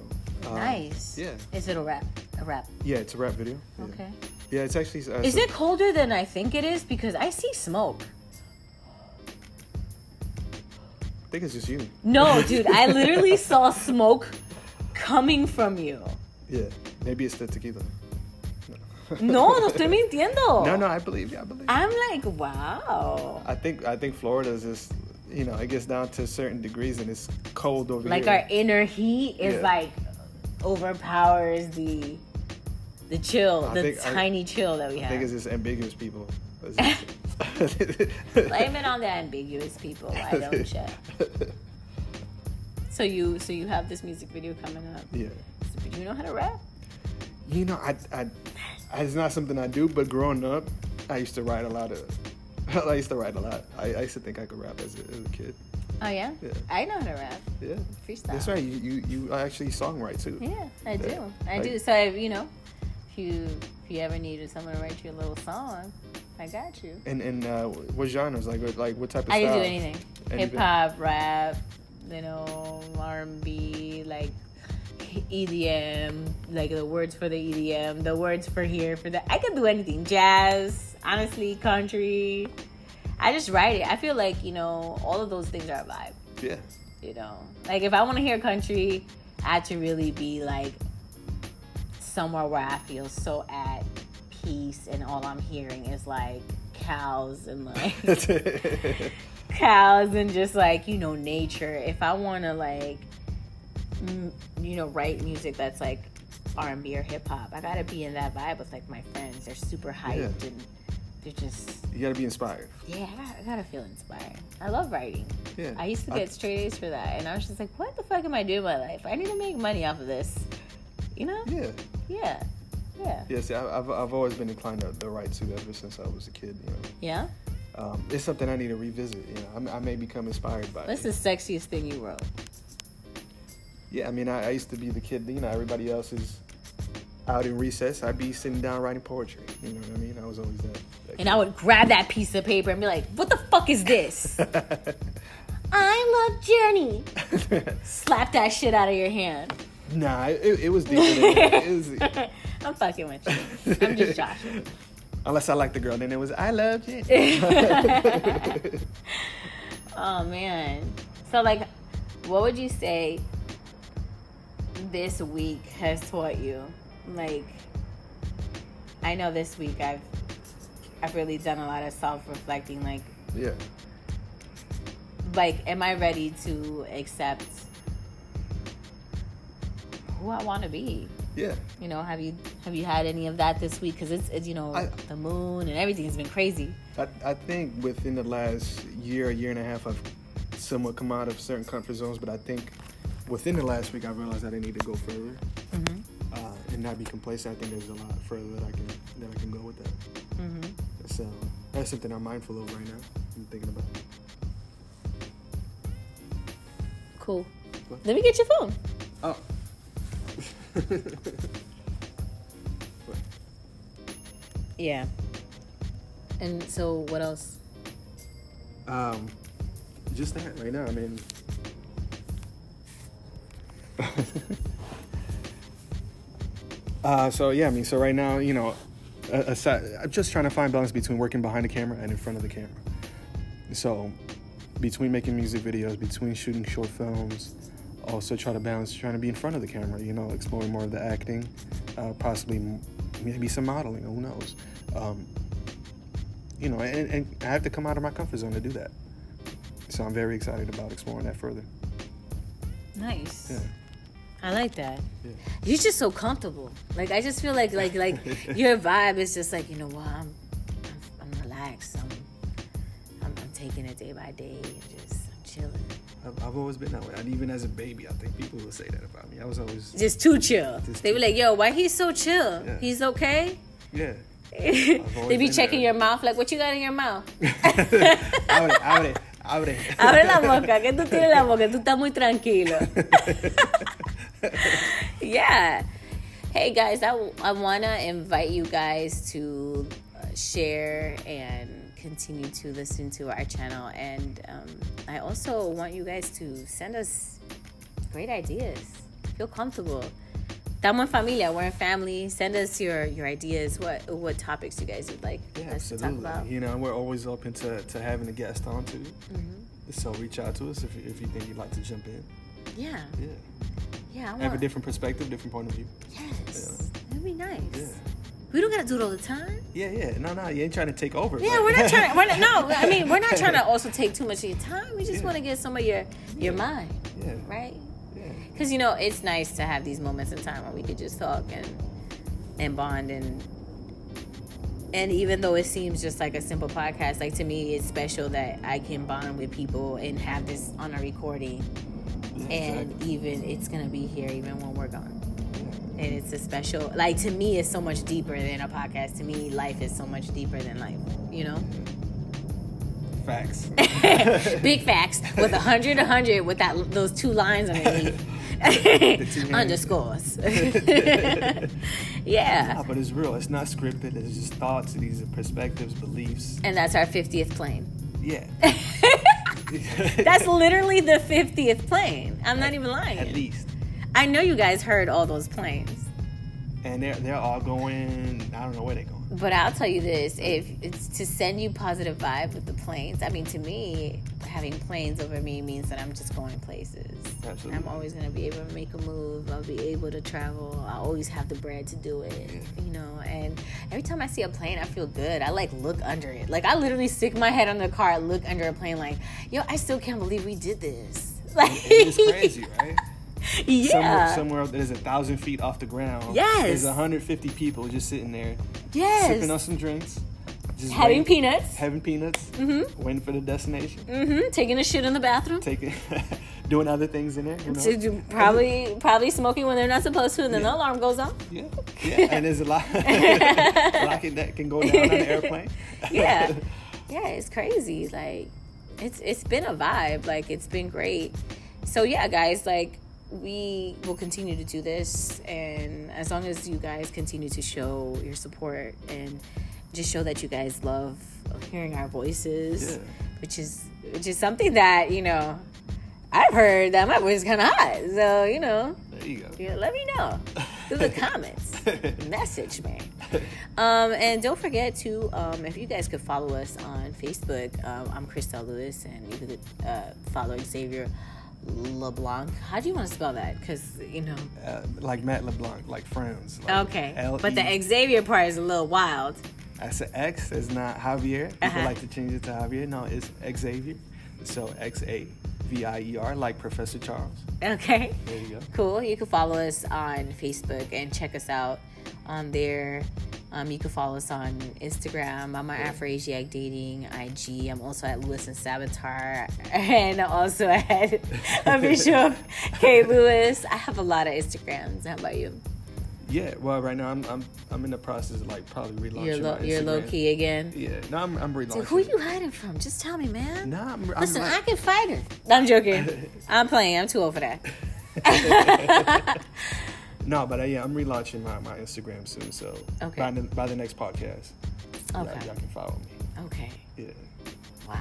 Uh, nice. Yeah. Is it a rap? A rap? Yeah, it's a rap video. Yeah. Okay. Yeah, it's actually. Uh, Is so- it colder than I think it is? Because I see smoke. I think it's just you. No, [laughs] dude, I literally saw smoke coming from you. Yeah, maybe it's the tequila. No, no estoy [laughs] mintiendo. No, no, I believe you. I believe. I'm like, wow. I think I think Florida is just, you know, it gets down to certain degrees and it's cold over Like here. our inner heat is Yeah. like overpowers the the chill, I the think I- tiny chill that we have. I think it's just ambiguous people. [laughs] [laughs] Blame it on the ambiguous people. I don't check. So you, so you have this music video coming up. Yeah. Do you know how to rap? You know, I, I, it's not something I do, but growing up, I used to write a lot of. [laughs] I used to write a lot. I, I used to think I could rap as a, as a kid. Oh yeah, Yeah. I know how to rap. Yeah, Freestyle. that's right. You you, you actually songwrite too. Yeah, I do. Yeah. I Like- do. So I, you know, if you if you ever needed someone to write you a little song, I got you. And and uh, what genres? Like what- like what type of I style? can do anything. Anything. Hip hop, rap, you know, R and B, like EDM, like the words for the EDM, the words for here, for that. I can do anything. Jazz, honestly, country. I just write it. I feel like, you know, all of those things are a vibe. Yeah. You know, like if I want to hear country, I have to really be like somewhere where I feel so at peace, and all I'm hearing is like cows and like [laughs] cows and just like you know nature. If I want to like you know write music that's like R&B or hip hop, I gotta be in that vibe with like my friends. They're super hyped Yeah. and they're just you gotta be inspired. yeah. I gotta, I gotta feel inspired. I love writing. Yeah. I used to get straight A's for that, and I was just like, "What the fuck am I doing with my life? I need to make money off of this." You know? yeah. Yeah, yeah, Yeah. See, I, I've I've always been inclined to, to write too ever since I was a kid. You know. yeah. Um, it's something I need to revisit. You know, I, may- I may become inspired by What's it. the sexiest thing you wrote? Yeah, I mean, I, I used to be the kid. You know, everybody else is out in recess. I'd be sitting down writing poetry. You know what I mean? I was always that. that And I would grab that piece of paper and be like, "What the fuck is this?" [laughs] I love Journey. [laughs] Slap that shit out of your hand. nah, it, it was deeper. It was, [laughs] I'm fucking with you. I'm just joshing. unless I liked the girl, then it was I love you. Oh man. So like what would you say this week has taught you? Like I know this week I've I've really done a lot of self-reflecting like yeah. like am I ready to accept who I want to be? Yeah. You know, have you have you had any of that this week cuz it's, it's you know I- the moon and everything has been crazy. I, I think within the last year, year and a half, I've somewhat come out of certain comfort zones. But I think within the last week, I realized that I need to go further Mhm. uh, and not be complacent. I think there's a lot further that I can that I can go with that. Mhm. So that's something I'm mindful of right now. I'm thinking about. Cool. What? Let me get your phone. Oh. [laughs] Yeah. And so what else? um, just that right now. I mean. [laughs] uh, so yeah, I mean, so right now, you know, aside, I'm just trying to find balance between working behind the camera and in front of the camera. So, between making music videos, between shooting short films, also try to balance trying to be in front of the camera. You know, exploring more of the acting, uh, possibly maybe some modeling. Who knows? Um, you know, and, and I have to come out of my comfort zone to do that. So I'm very excited about exploring that further. Nice. Yeah. I like that. Yeah. You're just so comfortable. Like I just feel like like like [laughs] your vibe is just like you know what I'm I'm, I'm relaxed. I'm, I'm I'm taking it day by day. and Just I'm chilling. I've, I've always been that way. And even as a baby, I think people would say that about me. I was always, Just too chill. Just they be too- like, yo, why he's so chill? Yeah. He's okay. yeah. [laughs] they always be checking there. your mouth like, what you got in your mouth? [laughs] abre, abre, abre. Abre la boca, que tú tienes la boca, tú estás muy tranquilo. Yeah. Hey guys, I, I want to invite you guys to uh, share and continue to listen to our channel. And um, I also want you guys to send us great ideas. Feel comfortable. Estamos en familia. We're in family. Send us your, your ideas. What what topics you guys would like Yeah, us to talk absolutely. about. You know, we're always open to, to having a guest on too. Mm-hmm. So reach out to us if, if you think you'd like to jump in. Yeah, Yeah. Yeah. I Have a different perspective, different point of view. yes, that'd be nice. Yeah. We don't gotta do it all the time. Yeah, yeah. No, no, you ain't trying to take over. Yeah, but- we're not trying. We're not, no, [laughs] I mean we're not trying to also take too much of your time. We just Yeah. want to get some of your your mind, Yeah, right? yeah. Because you know it's nice to have these moments in time where we could just talk and and bond and and even though it seems just like a simple podcast, like to me it's special that I can bond with people and have this on a recording, yeah and exactly. even it's gonna be here even when we're gone. Yeah. and it's a special like to me it's so much deeper than a podcast to me life is so much deeper than life you know Facts. [laughs] [laughs] big facts with a hundred a hundred with that those two lines underneath. [laughs] Underscores. Nah, yeah. but it's real. It's not scripted. It's just thoughts. These are perspectives, beliefs. And that's our 50th plane. Yeah. [laughs] That's literally the 50th plane. I'm not even lying. At least. I know you guys heard all those planes. And they're they're all going. I don't know where they're going. But I'll tell you this: if it's to send you positive vibe with the planes, I mean, to me, having planes over me means that I'm just going places. Absolutely. I'm always gonna be able to make a move. I'll be able to travel. I always have the bread to do it. You know, and every time I see a plane, I feel good. I like look under it. Like I literally stick my head on the car, look under a plane, like, yo, I still can't believe we did this. Like, It's crazy, right? [laughs] yeah. Somewhere, somewhere that is a thousand feet off the ground. Yes. There's 150 people just sitting there, yes. sipping on some drinks, just Having waiting- peanuts. having peanuts, Mm-hmm. waiting for the destination, Mm-hmm. Taking a shit in the bathroom. taking, [laughs] doing other things in there. You know? Probably probably smoking when they're not supposed to, and then the alarm goes off. Yeah, yeah, and there's a lot, a [laughs] lot that can go down on an airplane. Yeah, yeah, it's crazy. Like, it's it's been a vibe. Like, it's been great. So yeah, guys, like we will continue to do this, and as long as you guys continue to show your support and just show that you guys love hearing our voices, Yeah. which is which is something that you know. I've heard that my voice is kind of hot, so you know, there you go. yeah, let me know through the comments. [laughs] Message me. Um, and don't forget to, um, if you guys could follow us on Facebook, um, I'm Christelle Lewis, and you could uh, follow Xavier LeBlanc. How do you want to spell that? Because, you know. Uh, like Matt LeBlanc, like Friends. Like Okay. L-E- But the Xavier part is a little wild. That's an X. It's not Javier. People Uh-huh. like to change it to Javier. No, it's Xavier. So X A V I E R, like Professor Charles. Okay. There you go. Cool. You can follow us on Facebook and check us out on there. Um, you can follow us on Instagram. I'm on Afroasiatic Dating IG. I'm also at Lewis and Saboteur, [laughs] and also at [laughs] official K Lewis. I have a lot of Instagrams. How about you? Yeah. Well, right now I'm I'm, I'm in the process of like probably relaunching You're low, you're low key again. Yeah. No, I'm I'm relaunching. Dude, who are you hiding from? Just tell me, man. Nah, I'm, I'm Listen, I can fight her. I'm joking. [laughs] I'm playing. I'm too old for that. No, but uh, yeah, I'm relaunching my, my Instagram soon. So Okay. by the, by the next podcast, y'all- y'all, can follow me. Okay. Yeah. Wow,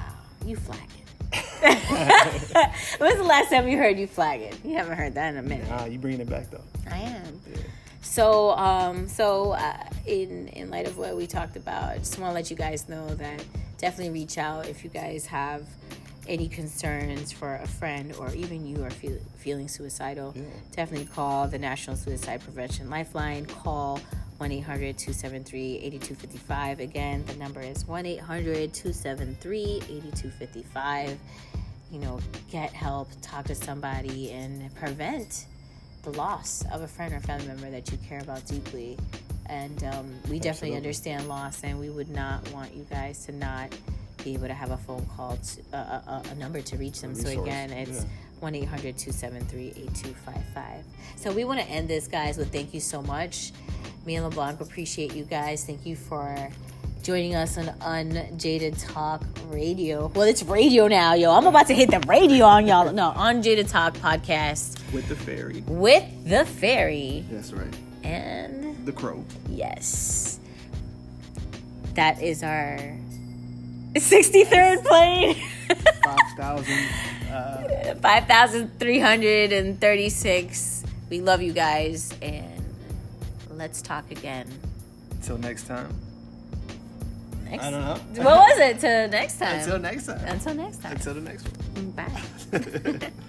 you flagging. [laughs] [laughs] When's the last time you heard you flagging? You haven't heard that in a minute. Ah, you bringing it back though. I am. Yeah. So, um, so uh, in in light of what we talked about, I just want to let you guys know that definitely reach out if you guys have any concerns for a friend or even you are feel, feeling suicidal. Yeah. Definitely call the National Suicide Prevention Lifeline. Call 1 800 273 8255. Again, the number is 1 800 273 8255. You know, get help, talk to somebody, and prevent the loss of a friend or family member that you care about deeply. And um, we definitely Absolutely. understand loss, and we would not want you guys to not be able to have a phone call, to, uh, a, a, a number to reach them. So again, it's yeah. 1 800 273 8255. So we want to end this, guys, with thank you so much. Me and LeBlanc appreciate you guys. Thank you for joining us on Unjaded Talk Radio. Well, it's radio now, yo. I'm about to hit the radio on y'all. No, Unjaded Talk podcast With the fairy. with the fairy. That's right. And The crow. yes, that is our 63rd plane. Five thousand. Uh, 5,336. We love you guys and let's talk again. until next time. Next. I don't know. [laughs] What was it? Till next time. Until next time. Until next time. Until the next one. Bye. [laughs]